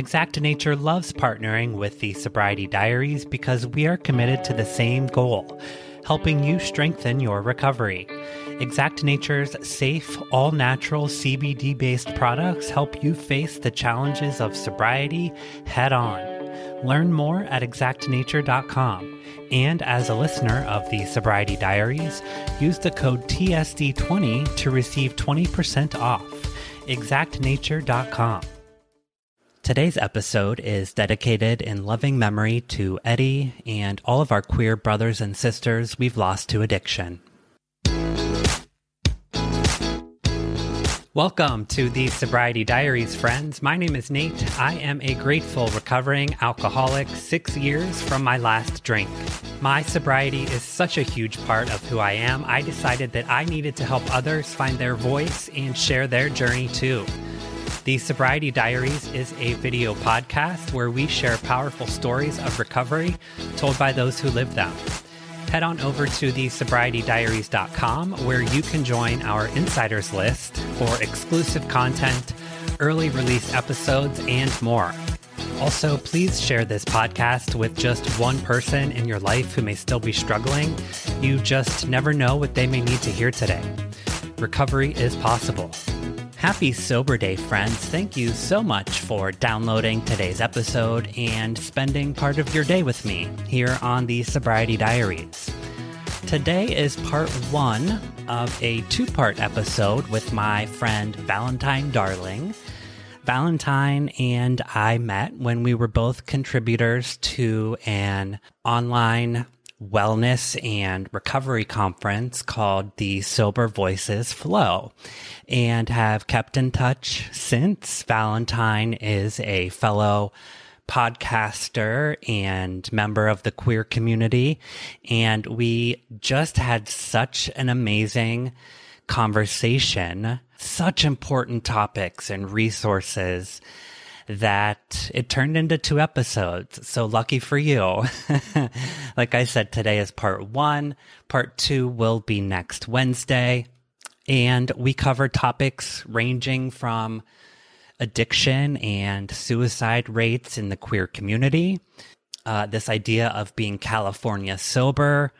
Exact Nature loves partnering with the Sobriety Diaries because we are committed to the same goal helping you strengthen your recovery. Exact Nature's safe, all natural CBD based products help you face the challenges of sobriety head on. Learn more at exactnature.com. And as a listener of the Sobriety Diaries, use the code TSD20 to receive 20% off. Exactnature.com. Today's episode is dedicated in loving memory to Eddie and all of our queer brothers and sisters we've lost to addiction. Welcome to the Sobriety Diaries, friends. My name is Nate. I am a grateful recovering alcoholic six years from my last drink. My sobriety is such a huge part of who I am, I decided that I needed to help others find their voice and share their journey too. The Sobriety Diaries is a video podcast where we share powerful stories of recovery told by those who live them. Head on over to the sobrietydiaries.com where you can join our insiders list for exclusive content, early release episodes, and more. Also, please share this podcast with just one person in your life who may still be struggling. You just never know what they may need to hear today. Recovery is possible. Happy Sober Day, friends. Thank you so much for downloading today's episode and spending part of your day with me here on the Sobriety Diaries. Today is part one of a two part episode with my friend Valentine Darling. Valentine and I met when we were both contributors to an online wellness and recovery conference called the Sober Voices Flow and have kept in touch since. Valentine is a fellow podcaster and member of the queer community. And we just had such an amazing conversation, such important topics and resources that it turned into two episodes. So lucky for you. like I said, today is part one. Part two will be next Wednesday. And we cover topics ranging from addiction and suicide rates in the queer community, uh, this idea of being California sober,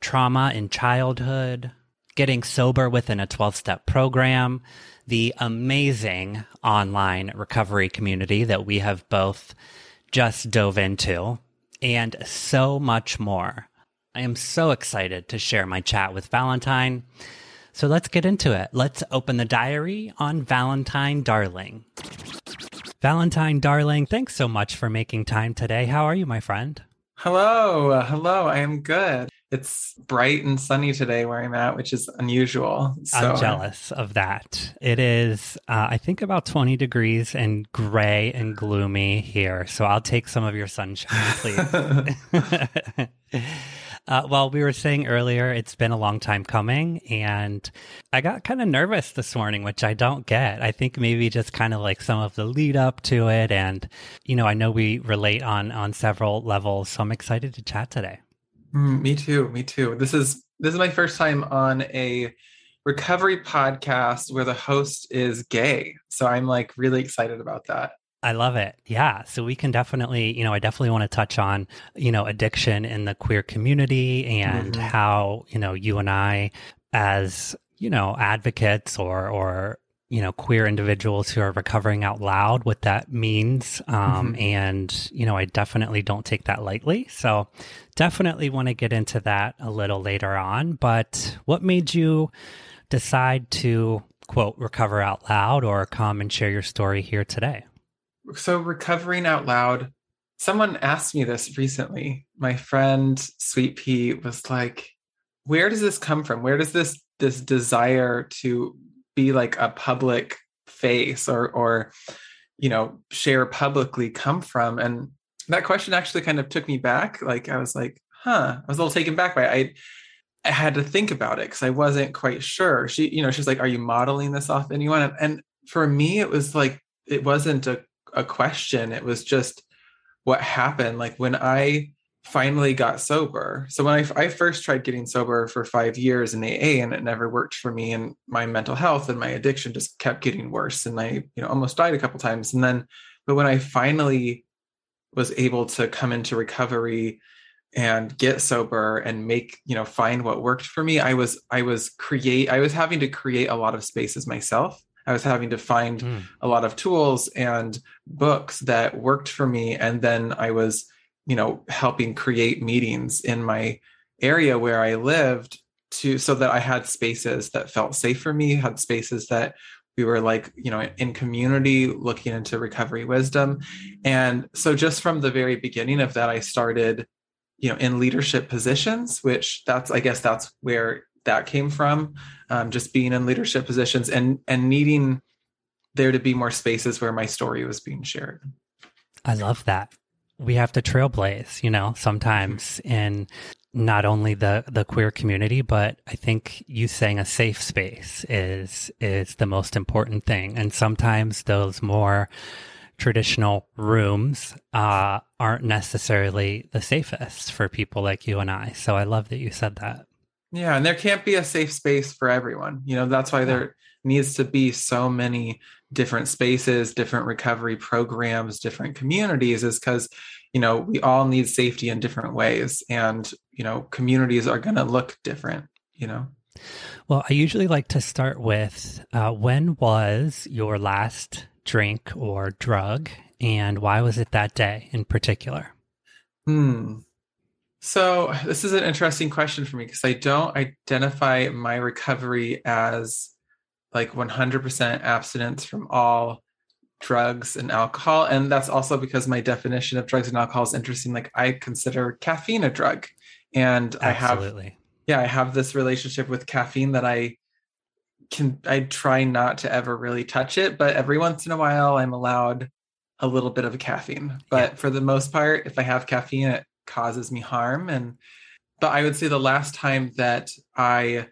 trauma in childhood, getting sober within a 12 step program, the amazing online recovery community that we have both just dove into, and so much more. I am so excited to share my chat with Valentine. So let's get into it. Let's open the diary on Valentine Darling. Valentine Darling, thanks so much for making time today. How are you, my friend? Hello. Uh, hello. I am good. It's bright and sunny today where I'm at, which is unusual. So. I'm jealous of that. It is, uh, I think, about 20 degrees and gray and gloomy here. So I'll take some of your sunshine, please. Uh, well, we were saying earlier, it's been a long time coming, and I got kind of nervous this morning, which I don't get. I think maybe just kind of like some of the lead up to it, and you know, I know we relate on on several levels, so I'm excited to chat today. Mm, me too. Me too. This is this is my first time on a recovery podcast where the host is gay, so I'm like really excited about that. I love it. Yeah. So we can definitely, you know, I definitely want to touch on, you know, addiction in the queer community and mm-hmm. how, you know, you and I as, you know, advocates or, or, you know, queer individuals who are recovering out loud, what that means. Um, mm-hmm. And, you know, I definitely don't take that lightly. So definitely want to get into that a little later on. But what made you decide to, quote, recover out loud or come and share your story here today? so recovering out loud someone asked me this recently my friend sweet pea was like where does this come from where does this this desire to be like a public face or or you know share publicly come from. And that question actually kind of took me back. Like i was like huh. I was a little taken back by it. I, I had to think about it because i wasn't quite sure. She you know she's like are you modeling this off anyone? And, and for me it was like it wasn't a a question. It was just what happened. Like when I finally got sober. So when I, I first tried getting sober for five years in AA and it never worked for me and my mental health and my addiction just kept getting worse. And I, you know, almost died a couple times. And then But when I finally was able to come into recovery and get sober and make you know find what worked for me i was i was create i was having to create a lot of spaces myself i was having to find mm. a lot of tools and books that worked for me and then i was you know helping create meetings in my area where i lived to so that i had spaces that felt safe for me had spaces that we were like you know in community looking into recovery wisdom. And so just from the very beginning of that i started you know in leadership positions which that's i guess that's where that came from um, just being in leadership positions and and needing there to be more spaces where my story was being shared. I love that we have to trailblaze you know sometimes in not only the the queer community but i think you saying a safe space is is the most important thing and sometimes those more traditional rooms uh, aren't necessarily the safest for people like you and I. So I love that you said that. Yeah, and there can't be a safe space for everyone. You know, that's why there needs to be so many different spaces, different recovery programs, different communities is cuz you know, we all need safety in different ways and, you know, communities are going to look different, you know. Well, I usually like to start with uh, when was your last drink or drug, and why was it that day in particular? Hmm. So this is an interesting question for me because I don't identify my recovery as like 100% abstinence from all drugs and alcohol. And that's also because my definition of drugs and alcohol is interesting. Like I consider caffeine a drug. And Absolutely. I have, yeah, I have this relationship with caffeine that I can I try not to ever really touch it, but every once in a while I'm allowed a little bit of caffeine. But yeah. for the most part, if I have caffeine, it causes me harm. And but I would say the last time that I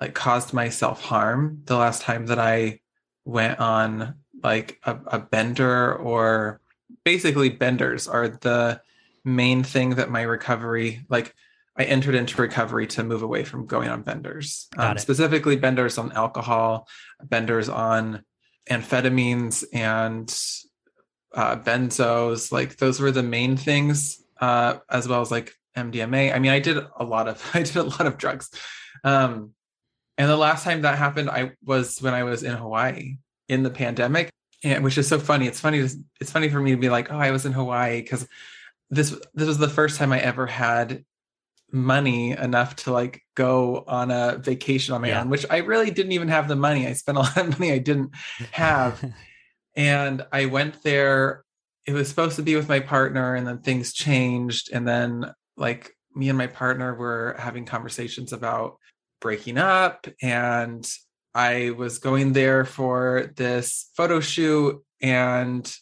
like caused myself harm, the last time that I went on like a, a bender or basically benders are the main thing that my recovery like I entered into recovery to move away from going on benders, um, specifically benders on alcohol, benders on amphetamines and uh, benzos. Like those were the main things, uh, as well as like MDMA. I mean, I did a lot of I did a lot of drugs. Um, and the last time that happened, I was when I was in Hawaii in the pandemic, and which is so funny. It's funny. To, it's funny for me to be like, oh, I was in Hawaii because this this was the first time I ever had money enough to like go on a vacation on my yeah. own, which I really didn't even have the money. I spent a lot of money I didn't have. and I went there. It was supposed to be with my partner, and then things changed. And then, like, me and my partner were having conversations about breaking up. And I was going there for this photo shoot. And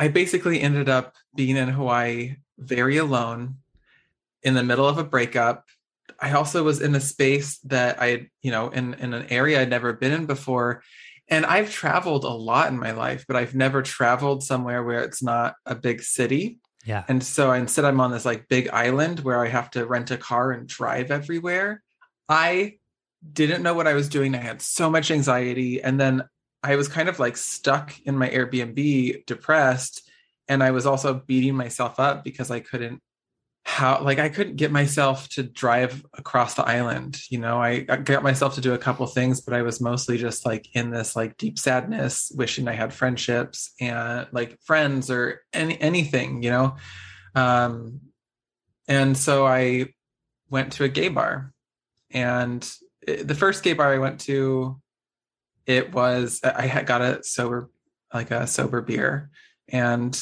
I basically ended up being in Hawaii very alone in the middle of a breakup. I also was in a space that I, you know, in in an area I'd never been in before. And I've traveled a lot in my life, but I've never traveled somewhere where it's not a big city. Yeah. And so instead I'm on this like big island where I have to rent a car and drive everywhere. I didn't know what I was doing. I had so much anxiety. And then I was kind of like stuck in my Airbnb, depressed. And I was also beating myself up because I couldn't how like I couldn't get myself to drive across the island. You know, I, I got myself to do a couple things, but I was mostly just like in this like deep sadness, wishing I had friendships and like friends or any anything, you know. Um and so I went to a gay bar. And it, the first gay bar I went to it was I had got a sober like a sober beer and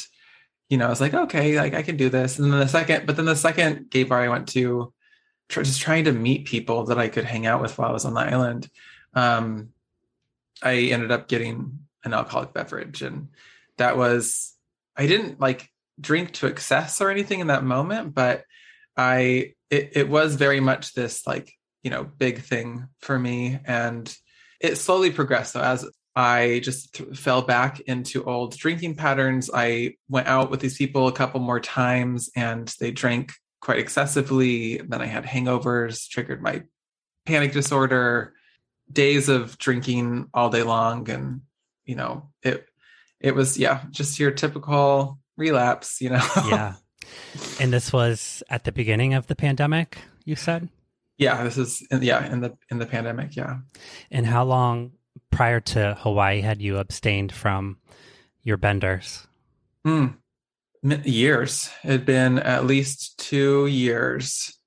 you know, I was like, okay, like I can do this. And then the second, but then the second gay bar I went to, just trying to meet people that I could hang out with while I was on the island, um, I ended up getting an alcoholic beverage, and that was I didn't like drink to excess or anything in that moment, but I it, it was very much this like you know big thing for me, and it slowly progressed. So as I just th- fell back into old drinking patterns. I went out with these people a couple more times and they drank quite excessively. Then I had hangovers, triggered my panic disorder, days of drinking all day long. And, you know, it, it was yeah, just your typical relapse, you know. yeah. And this was at the beginning of the pandemic, you said? Yeah, this is yeah, in the in the pandemic, yeah. And how long prior to Hawaii had you abstained from your benders? Mm, years. It had been at least 2 years.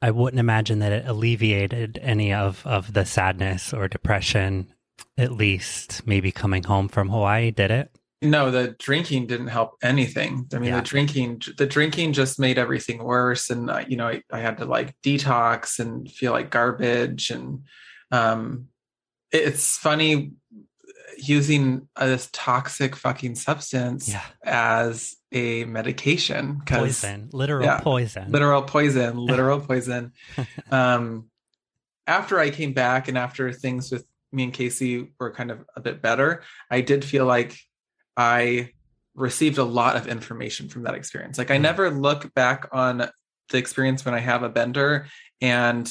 I wouldn't imagine that it alleviated any of of the sadness or depression at least maybe coming home from Hawaii, did it? No, the drinking didn't help anything. I mean, yeah. the drinking, the drinking just made everything worse. And uh, you know, I, I, had to like detox and feel like garbage. And um, it's funny using this toxic fucking substance yeah. as a medication poison literal yeah, poison, literal poison, literal poison. um, after I came back and after things with me and Casey were kind of a bit better, I did feel like I received a lot of information from that experience. Like I mm. never look back on the experience when I have a bender and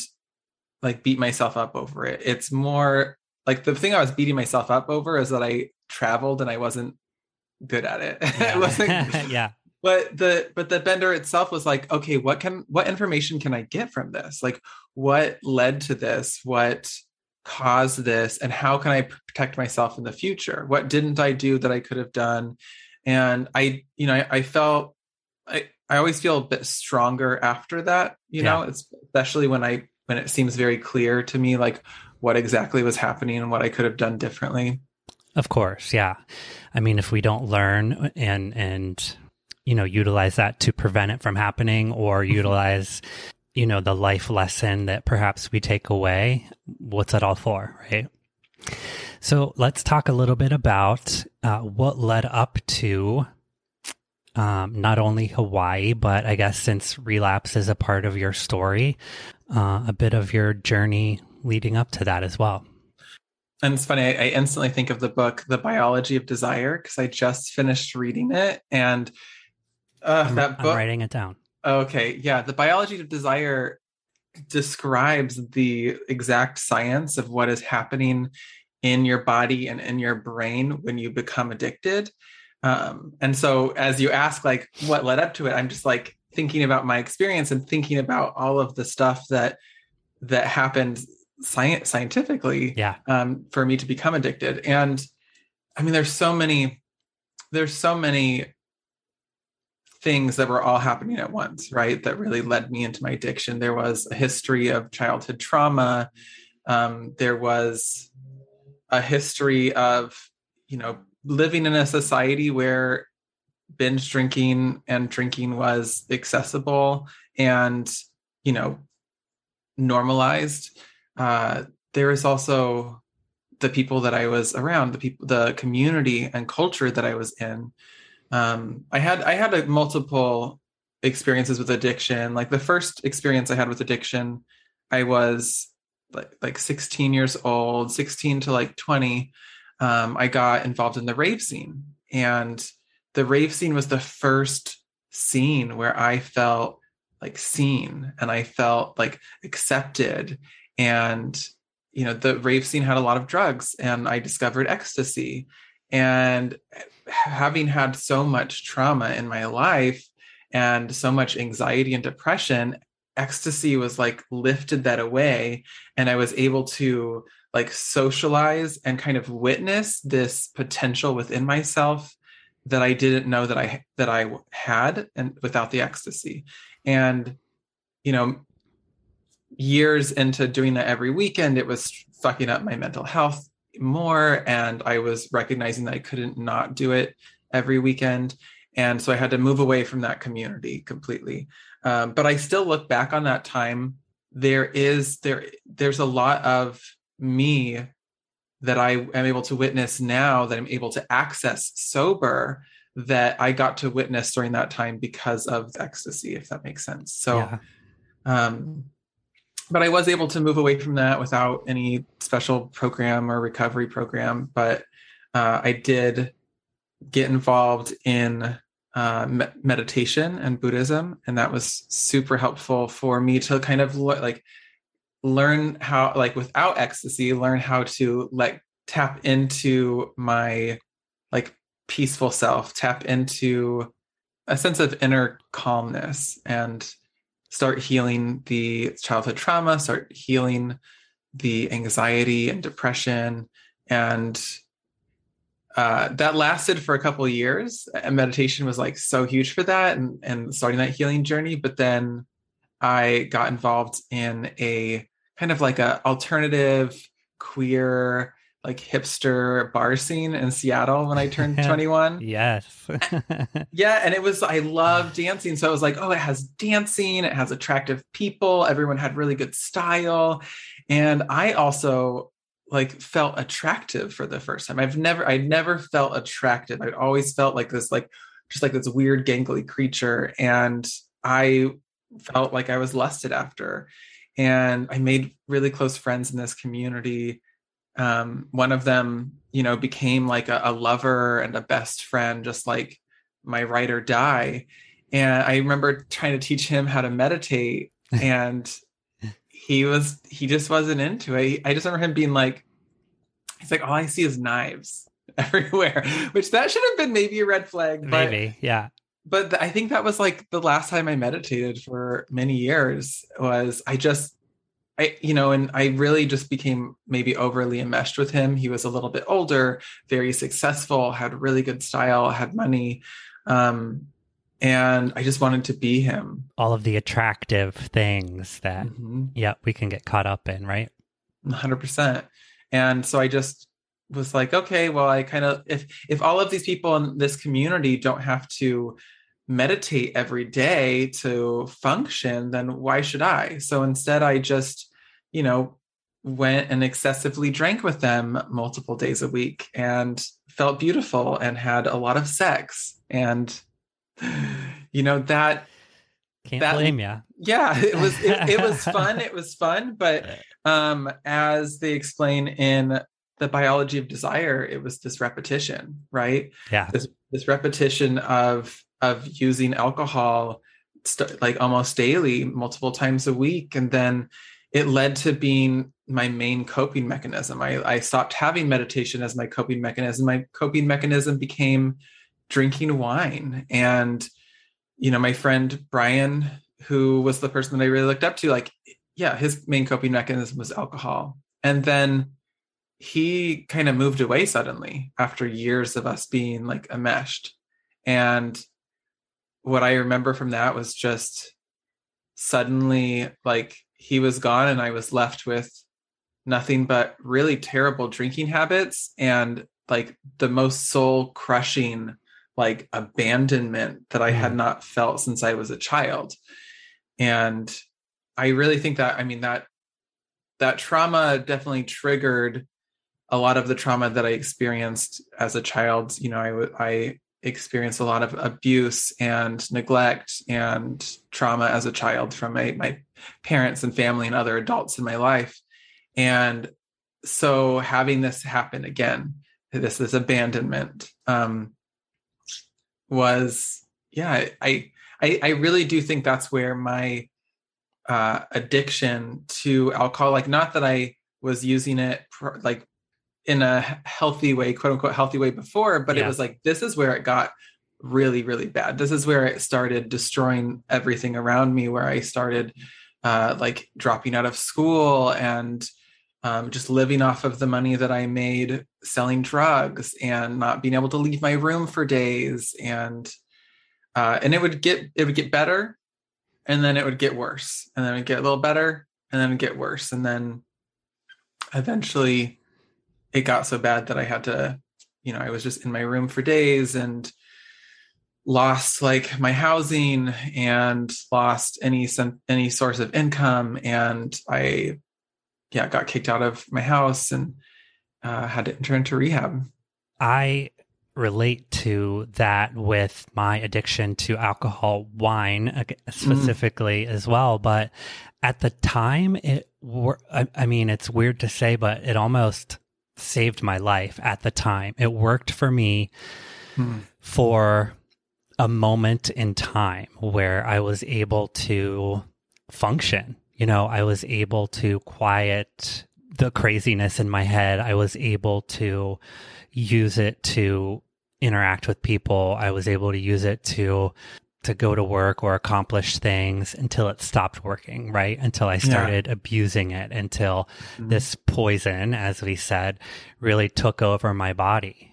like beat myself up over it. It's more like the thing I was beating myself up over is that I traveled and I wasn't good at it. Yeah. yeah. But the but the bender itself was like, okay, what can what information can I get from this? Like what led to this? What caused this and how can i protect myself in the future? What didn't i do that i could have done? And i you know i, I felt I, I always feel a bit stronger after that you yeah. know especially when i when it seems very clear to me like what exactly was happening and what i could have done differently. Of course yeah. I mean if we don't learn and and you know utilize that to prevent it from happening or mm-hmm. utilize you know, the life lesson that perhaps we take away, what's it all for, right? So let's talk a little bit about uh, what led up to um, not only Hawaii, but I guess since relapse is a part of your story, uh, a bit of your journey leading up to that as well. And it's funny, I, I instantly think of the book, The Biology of Desire, because I just finished reading it. And uh, that book. I'm writing it down. Okay, yeah, the biology of desire describes the exact science of what is happening in your body and in your brain when you become addicted. Um, and so, as you ask, like, what led up to it, I'm just like thinking about my experience and thinking about all of the stuff that that happened science scientifically yeah. um, for me to become addicted. And I mean, there's so many, there's so many things that were all happening at once, right? That really led me into my addiction. There was a history of childhood trauma. Um, there was a history of, you know, living in a society where binge drinking and drinking was accessible and, you know, normalized. Uh, there is also the people that I was around, the people, the community and culture that I was in um, I had I had a multiple experiences with addiction. Like the first experience I had with addiction, I was like like 16 years old, 16 to like 20. Um, I got involved in the rave scene, and the rave scene was the first scene where I felt like seen and I felt like accepted. And you know, the rave scene had a lot of drugs, and I discovered ecstasy. And having had so much trauma in my life and so much anxiety and depression, ecstasy was like lifted that away. And I was able to like socialize and kind of witness this potential within myself that I didn't know that I that I had and without the ecstasy. And you know, years into doing that every weekend, it was fucking up my mental health more and i was recognizing that i couldn't not do it every weekend. And so i had to move away from that community completely. Um, but i still look back on that time. There is there there's a lot of me that i am able to witness now that i'm able to access sober that i got to witness during that time because of ecstasy if that makes sense. So yeah. um but I was able to move away from that without any special program or recovery program. But uh, I did get involved in uh, me- meditation and Buddhism, and that was super helpful for me to kind of lo- like learn how, like without ecstasy, learn how to like tap into my like peaceful self, tap into a sense of inner calmness and start healing the childhood trauma, start healing the anxiety and depression. And uh, that lasted for a couple years. And meditation was like so huge for that and, and starting that healing journey. But then I got involved in a kind of like a alternative queer like hipster bar scene in Seattle when I turned 21. yes. yeah. And it was, I love dancing. So I was like, oh, it has dancing, it has attractive people, everyone had really good style. And I also like felt attractive for the first time. I've never, I never felt attractive. I'd always felt like this, like, just like this weird gangly creature. And I felt like I was lusted after. And I made really close friends in this community um, one of them you know became like a, a, lover and a best friend just like my ride or die. And i remember trying to teach him how to meditate and he was he just wasn't into it. I just remember him being like he's like all i see is knives everywhere which that should have been maybe a red flag but, maybe yeah. but i think that was like the last time i meditated for many years was i just I, you know, and I really just became maybe overly enmeshed with him. He was a little bit older, very successful, had really good style, had money. Um, and I just wanted to be him. All of the attractive things that, mm-hmm. yeah, we can get caught up in, right? 100%. And so I just was like, okay, well, I kind of, if, if all of these people in this community don't have to meditate every day to function, then why should I? So instead, I just, you know, went and excessively drank with them multiple days a week and felt beautiful and had a lot of sex. And, you know, that. Can't that, blame you. Yeah, it was it, it was fun. It was fun, but um, as they explain in the biology of desire, it was this repetition, right? Yeah, this this repetition of of using alcohol st- like almost daily, multiple times a week, and then it led to being my main coping mechanism. I, I stopped having meditation as my coping mechanism. My coping mechanism became drinking wine. And, you know, my friend Brian, who was the person that I really looked up to, like, yeah, his main coping mechanism was alcohol. And then he kind of moved away suddenly after years of us being like enmeshed. And what I remember from that was just suddenly like he was gone and I was left with nothing but really terrible drinking habits and like the most soul crushing like abandonment that I had mm. not felt since I was a child. And I really think that I mean that that trauma definitely triggered a lot of the trauma that I experienced as a child. You know, I I experienced a lot of abuse and neglect and trauma as a child from my, my parents and family and other adults in my life. And so having this happen again, this this abandonment, um, was yeah, I I I really do think that's where my uh, addiction to alcohol, like not that I was using it like in a healthy way, quote unquote healthy way before, but yeah. it was like this is where it got really, really bad. This is where it started destroying everything around me, where I started uh, like dropping out of school and um, just living off of the money that I made selling drugs and not being able to leave my room for days. And uh, and it would get it would get better, and then it would get worse, and then it would get a little better, and then get worse, and then eventually it got so bad that I had to, you know, I was just in my room for days and lost like my housing and lost any any source of income and I yeah got kicked out of my house and uh, had to enter into rehab. I relate to that with my addiction to alcohol, wine mm. specifically mm. as well. But at the time, it were, I, I mean, it's weird to say, but it almost saved my life at the time. It worked for me hmm. for a moment in time where I was able to function. You know, I was able to quiet the craziness in my head. I was able to use it to interact with people. I was able to use it to to go to work or accomplish things until it stopped working, right? Until I started yeah. abusing it, until mm-hmm. this poison, as we said, really took over my body.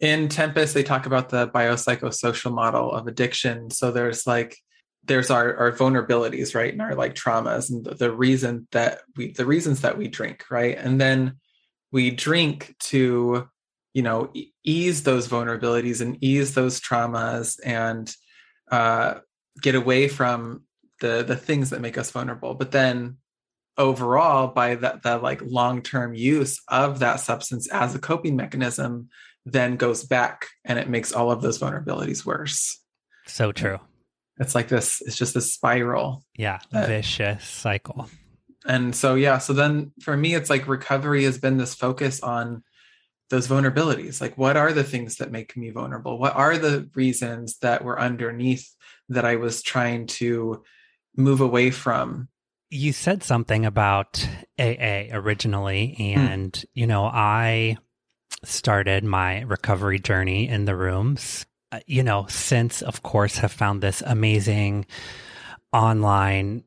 In Tempest, they talk about the biopsychosocial model of addiction. So there's like there's our, our vulnerabilities, right? And our like traumas and the, the reason that we the reasons that we drink, right? And then we drink to, you know, ease those vulnerabilities and ease those traumas and uh, get away from the the things that make us vulnerable. But then overall, by that that like long term use of that substance as a coping mechanism, then goes back and it makes all of those vulnerabilities worse. So true. It's like this. It's just a spiral. Yeah, that, vicious cycle. And so yeah, so then for me, it's like recovery has been this focus on those vulnerabilities like what are the things that make me vulnerable what are the reasons that were underneath that i was trying to move away from you said something about aa originally hmm. and mm. you know i started my recovery journey in the rooms uh, you know since of course have found this amazing online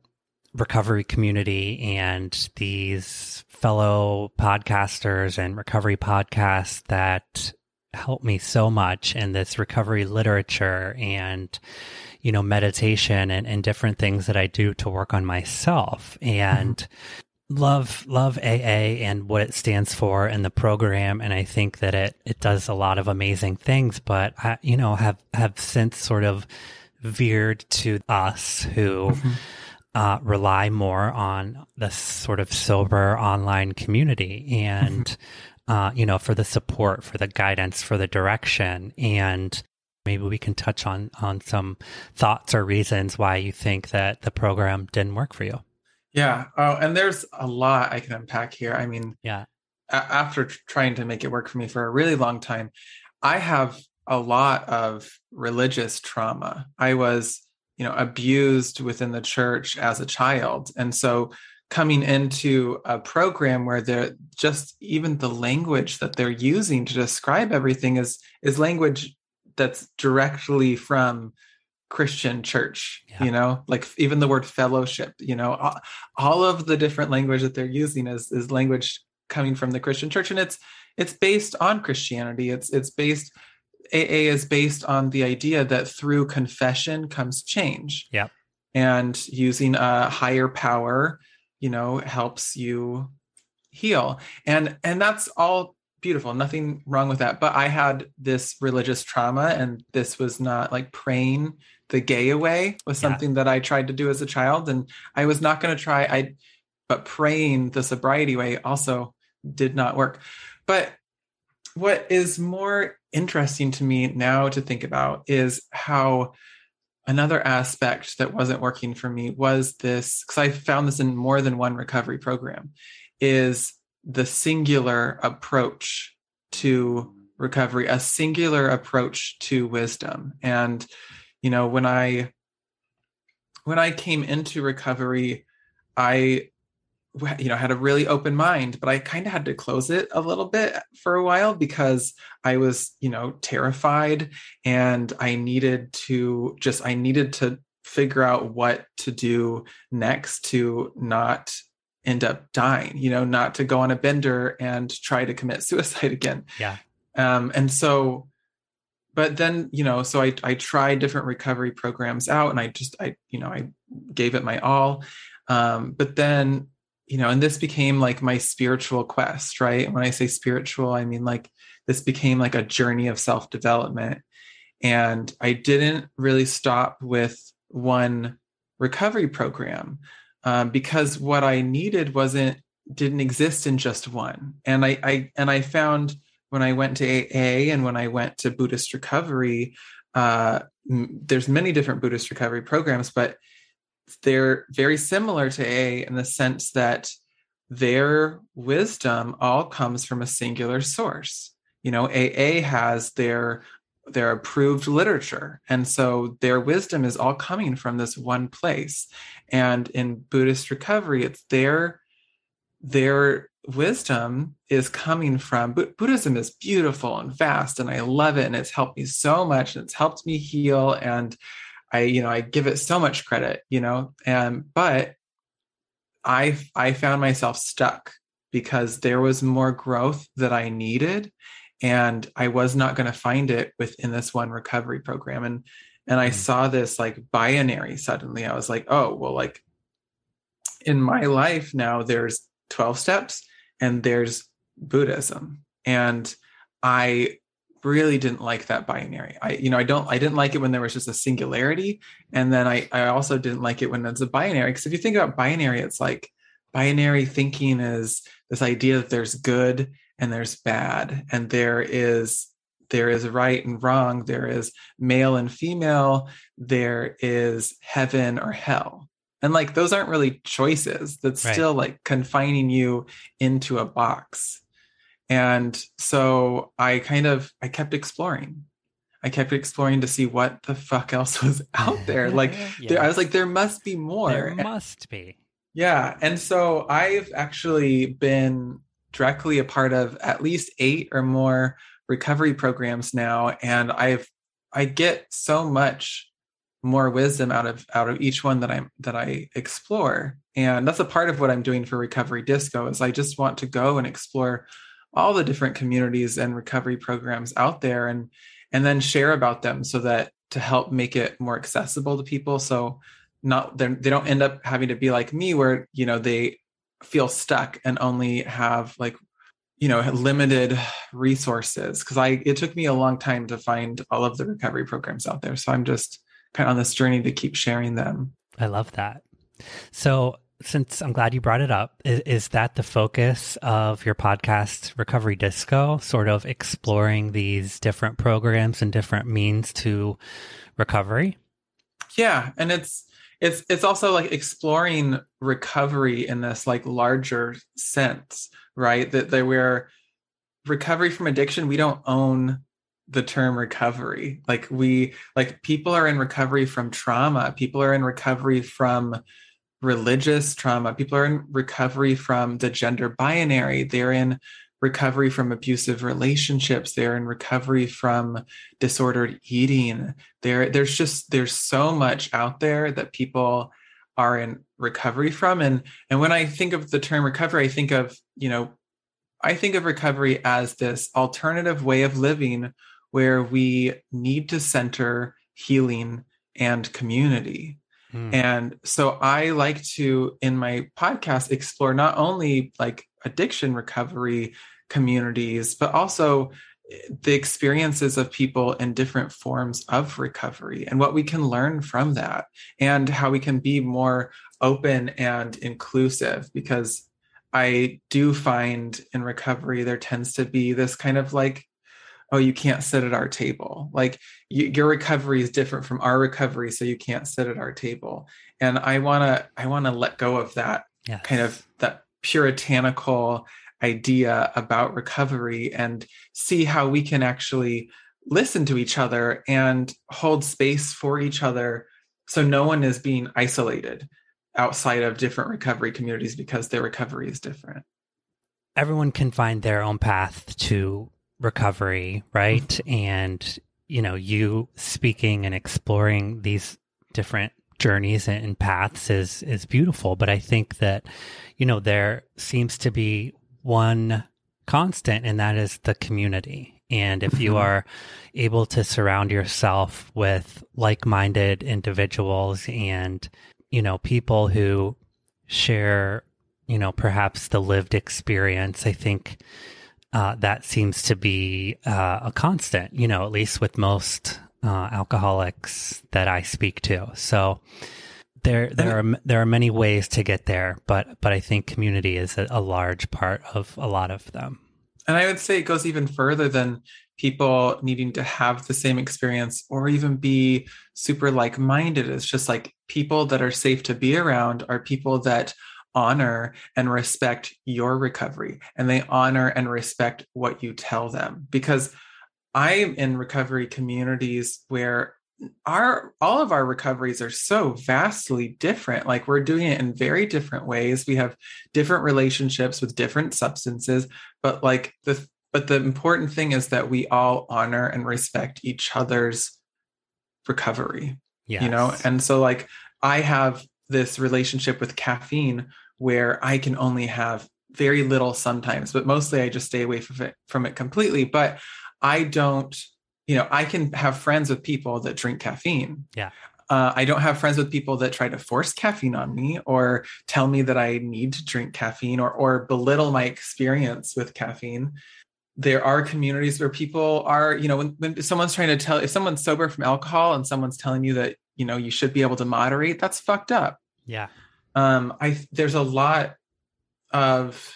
recovery community and these fellow podcasters and recovery podcasts that help me so much in this recovery literature and you know meditation and, and different things that i do to work on myself. And mm-hmm. love love aa and what it stands for in the program. And i think that it it does a lot of amazing things but i you know have have since sort of veered to us who mm-hmm uh, rely more on the sort of sober online community and, mm-hmm. uh, you know, for the support, for the guidance, for the direction. And maybe we can touch on, on some thoughts or reasons why you think that the program didn't work for you. Yeah. Oh, and there's a lot I can unpack here. I mean, yeah. A- after trying to make it work for me for a really long time, I have a lot of religious trauma. I was you know abused within the church as a child. And so coming into a program where they're just even the language that they're using to describe everything is is language that's directly from christian church yeah. you know like even the word fellowship you know all, all of the different language that they're using is is language coming from the christian church. And it's it's based on christianity. It's it's based AA is based on the idea that through confession comes change. Yeah. And using a higher power, you know, helps you heal. And and that's all beautiful. Nothing wrong with that. But I had this religious trauma and this was not like praying the gay away was something yeah. that I tried to do as a child and I was not going to try I but praying the sobriety way also did not work. But what is more interesting to me now to think about is how another aspect that wasn't working for me was this because I found this in more than one recovery program is the singular approach to recovery, a singular approach to wisdom. And you know, when I when I came into recovery, I you know had a really open mind but i kind of had to close it a little bit for a while because i was you know terrified and i needed to just i needed to figure out what to do next to not end up dying you know not to go on a bender and try to commit suicide again. Yeah. Um and so but then you know so i i tried different recovery programs out and i just i you know i gave it my all. Um but then you know, and this became like my spiritual quest, right? When I say spiritual, I mean like this became like a journey of self development. And I didn't really stop with one recovery program um, because what I needed wasn't didn't exist in just one. And I, I and I found when I went to AA and when I went to Buddhist recovery, uh, there's many different Buddhist recovery programs, but they're very similar to A in the sense that their wisdom all comes from a singular source. You know, AA has their their approved literature and so their wisdom is all coming from this one place and in buddhist recovery it's their their wisdom is coming from Buddhism is beautiful and vast and I love it and it's helped me so much and it's helped me heal and I you know I give it so much credit you know and but I I found myself stuck because there was more growth that I needed and I was not going to find it within this one recovery program and and I mm. saw this like binary suddenly I was like oh well like in my life now there's 12 steps and there's Buddhism. And I really didn't like that binary. I, you know, I don't, I didn't like it when there was just a singularity. And then I, I also didn't like it when it's a binary. Because if you think about binary, it's like binary thinking is this idea that there's good and there's bad, and there is there is right and wrong, there is male and female, there is heaven or hell and like those aren't really choices that's right. still like confining you into a box and so i kind of i kept exploring. I kept exploring to see what the fuck else was out there. Like yes. there, i was like there must be more. There must be. Yeah. And so i've actually been directly a part of at least eight or more recovery programs now. And i've i get so much more wisdom out of out of each one that I'm that I explore. And that's a part of what I'm doing for Recovery Disco is I just want to go and explore all the different communities and recovery programs out there and and then share about them so that to help make it more accessible to people so not they don't end up having to be like me where you know they feel stuck and only have like you know limited resources because i it took me a long time to find all of the recovery programs out there so i'm just kind of on this journey to keep sharing them. I love that. So, since I'm glad you brought it up, is, is, that the focus of your podcast, Recovery Disco, sort of exploring these different programs and different means to recovery? Yeah, and it's it's it's also like exploring recovery in this like larger sense, right? That that we're recovery from addiction, we don't own the term recovery like we like people are in recovery from trauma people are in recovery from religious trauma. People are in recovery from the gender binary. They're in recovery from abusive relationships. They're in recovery from disordered eating. There there's just there's so much out there that people are in recovery from. And and when i think of the term recovery i think of you know i think of recovery as this alternative way of living where we need to center healing and community. Mm. And so I like to, in my podcast, explore not only like addiction recovery communities, but also eh, the experiences of people in different forms of recovery and what we can learn from that and how we can be more open and inclusive because I do find in recovery there tends to be this kind of like oh you can't sit at our table. Like you, your recovery is different from our recovery so you can't sit at our table. And i want to i want to let go of that yes. kind of that puritanical idea about recovery and see how we can actually listen to each other and hold space for each other so no one is being isolated outside of different recovery communities because their recovery is different. Everyone can find their own path to recovery, right? Mm-hmm. And, you know, you speaking and exploring these different journeys and paths is is beautiful, but I think that you know there seems to be one constant and that is the community. And if you mm-hmm. are able to surround yourself with like-minded individuals and you know people who share you know perhaps the lived experience, I think uh, that seems to be uh, a constant, you know, at least with most uh, alcoholics that I speak to. So there, there are there are many ways to get there, but but I think community is a, a large part of a lot of them. And I would say it goes even further than people needing to have the same experience or even be super like minded. It's just like people that are safe to be around are people that honor and respect your recovery and they honor and respect what you tell them. Because i'm in recovery communities where our all of our recoveries are so vastly different. Like we're doing it in very different ways. We have different relationships with different substances but like the but the important thing is that we all honor and respect each other's recovery yes. you know? And so like i have this relationship with caffeine where i can only have very little sometimes but mostly i just stay away from it from it completely but i don't you know, I can have friends with people that drink caffeine. Yeah. Uh, I don't have friends with people that try to force caffeine on me or tell me that I need to drink caffeine or or belittle my experience with caffeine. There are communities where people are, you know, when, when someone's trying to tell if someone's sober from alcohol and someone's telling you that, you know, you should be able to moderate, that's fucked up. Yeah. Um, I there's a lot of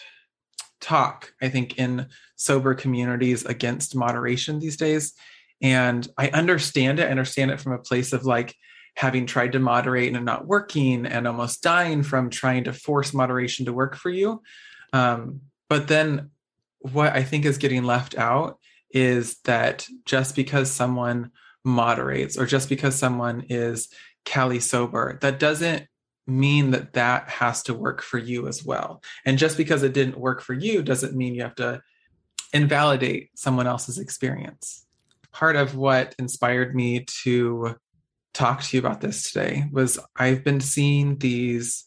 talk, I think, in sober communities against moderation these days and I understand it. I understand it from a place of like having tried to moderate and not working and almost dying from trying to force moderation to work for you. Um, but then what I think is getting left out is that just because someone moderates or just because someone is Cali sober, that doesn't mean that that has to work for you as well. And just because it didn't work for you doesn't mean you have to invalidate someone else's experience part of what inspired me to talk to you about this today was I've been seeing these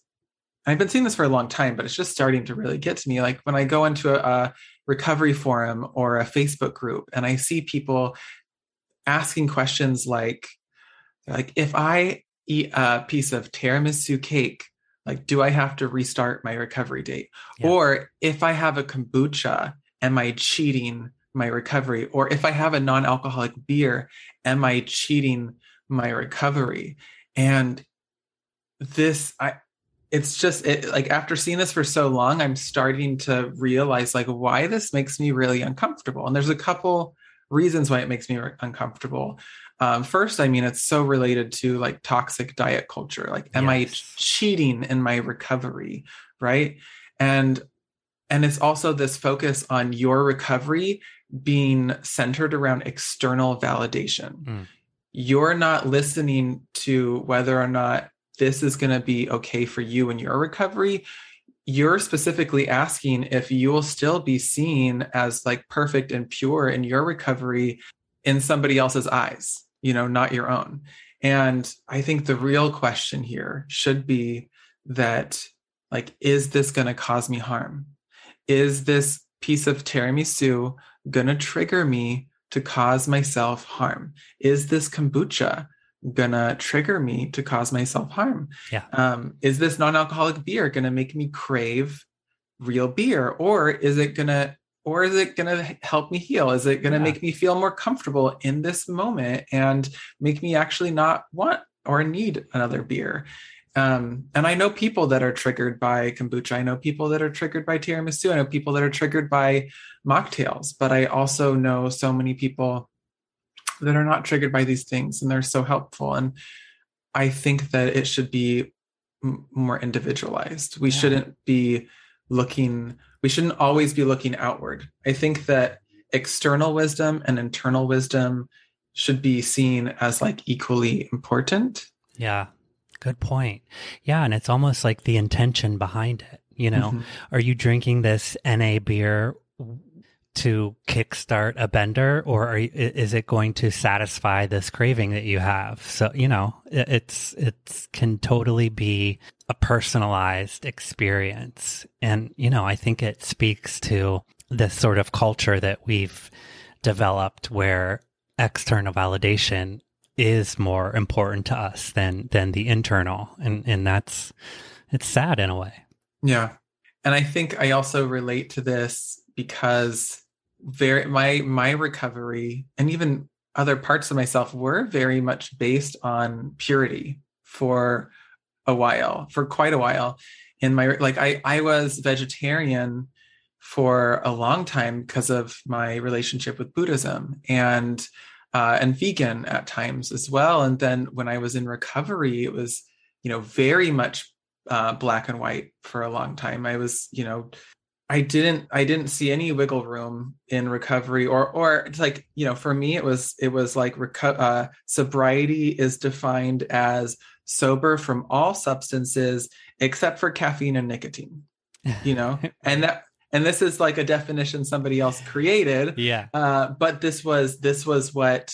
I've been seeing this for a long time, but it's just starting to really get to me. Like when I go into a, a recovery forum or a Facebook group and I see people asking questions like, like if I eat a piece of tiramisu cake, like do I have to restart my recovery date? Yeah. Or if I have a kombucha, am I cheating my recovery? Or if I have a non alcoholic beer, am I cheating my recovery? And this, I, it's just it, like after seeing this for so long, I'm starting to realize like why this makes me really uncomfortable. And there's a couple reasons why it makes me uncomfortable. Um, first, I mean, it's so related to like toxic diet culture. Like, am yes. I cheating in my recovery? Right. And and it's also this focus on your recovery being centered around external validation. Mm. You're not listening to whether or not this is going to be okay for you in your recovery. You're specifically asking if you will still be seen as like perfect and pure in your recovery in somebody else's eyes, you know, not your own. And I think the real question here should be that, like, is this going to cause me harm? Is this piece of tiramisu gonna trigger me to cause myself harm? Is this kombucha gonna trigger me to cause myself harm? Yeah. Um, is this non-alcoholic beer gonna make me crave real beer, or is it gonna or is it going to help me heal? Is it going to yeah. make me feel more comfortable in this moment and make me actually not want or need another beer? Um, and I know people that are triggered by kombucha. I know people that are triggered by tiramisu. I know people that are triggered by mocktails. But I also know so many people that are not triggered by these things, and they're so helpful. And I think that it should be m- more individualized. We yeah. shouldn't be looking. We shouldn't always be looking outward. I think that external wisdom and internal wisdom should be seen as like equally important. Yeah. Good point. Yeah, and it's almost like the intention behind it. You know, mm-hmm. are you drinking this NA beer to kickstart a bender, or are you, is it going to satisfy this craving that you have? So you know, it's it can totally be a personalized experience, and you know, I think it speaks to this sort of culture that we've developed where external validation is more important to us than than the internal. And and that's it's sad in a way. Yeah. And i think i also relate to this because very my my recovery and even other parts of myself were very much based on purity for a while for quite a while in my like i i was vegetarian for a long time because of my relationship with buddhism and uh, and vegan at times as well. And then when I was in recovery, it was, you know, very much uh, black and white for a long time. I was, you know, I didn't I didn't see any wiggle room in recovery or or it's like you know for me it was it was like reco- uh, sobriety is defined as sober from all substances except for caffeine and nicotine you know? And that and this is like a definition somebody else created yeah. uh, but this was this was what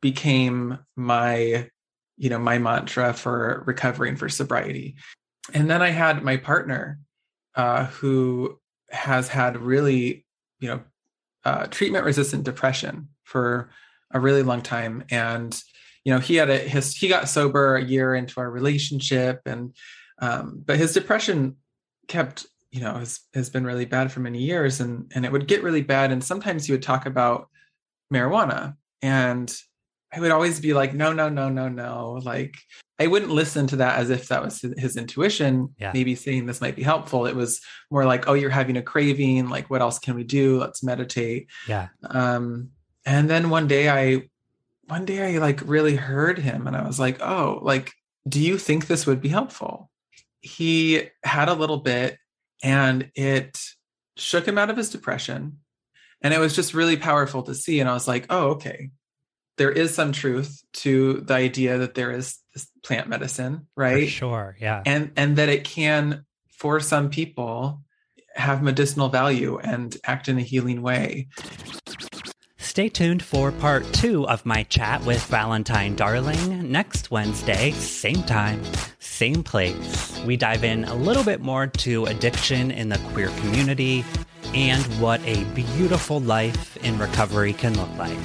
became my you know my mantra for recovering for sobriety. And then i had my partner uh, who has had really you know uh, treatment resistant depression for a really long time. And you know he had a his he got sober a year into our relationship and um, but his depression kept you know has has been really bad for many years and and it would get really bad. And sometimes he would talk about marijuana and i would always be like no no no no no like i wouldn't listen to that as if that was his intuition. Yeah. maybe saying this might be helpful. It was more like oh you're having a craving. Like what else can we do? Let's meditate. Yeah. Um and then one day i one day i like really heard him and i was like oh like do you think this would be helpful? He had a little bit and it shook him out of his depression. And it was just really powerful to see and i was like oh okay there is some truth to the idea that there is this plant medicine right for sure yeah and and that it can for some people have medicinal value and act in a healing way Stay tuned for part two of my chat with Valentine Darling next Wednesday, same time, same place. We dive in a little bit more to addiction in the queer community and what a beautiful life in recovery can look like.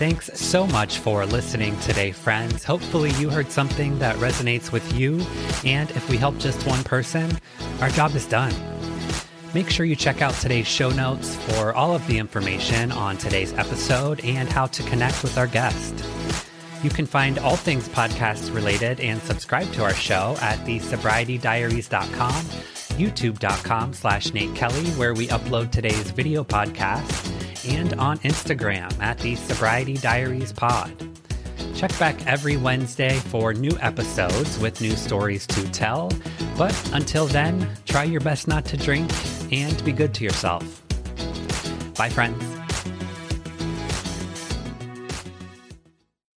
Thanks so much for listening today, friends. Hopefully, you heard something that resonates with you. And if we help just one person, our job is done. Make sure you check out today's show notes for all of the information on today's episode and how to connect with our guest. You can find all things podcast related and subscribe to our show at thesobrietydiaries.com, youtube.com slash Nate Kelly, where we upload today's video podcast, and on Instagram at the Sobriety Diaries Pod. Check back every Wednesday for new episodes with new stories to tell. But until then, try your best not to drink and be good to yourself. Bye, friends.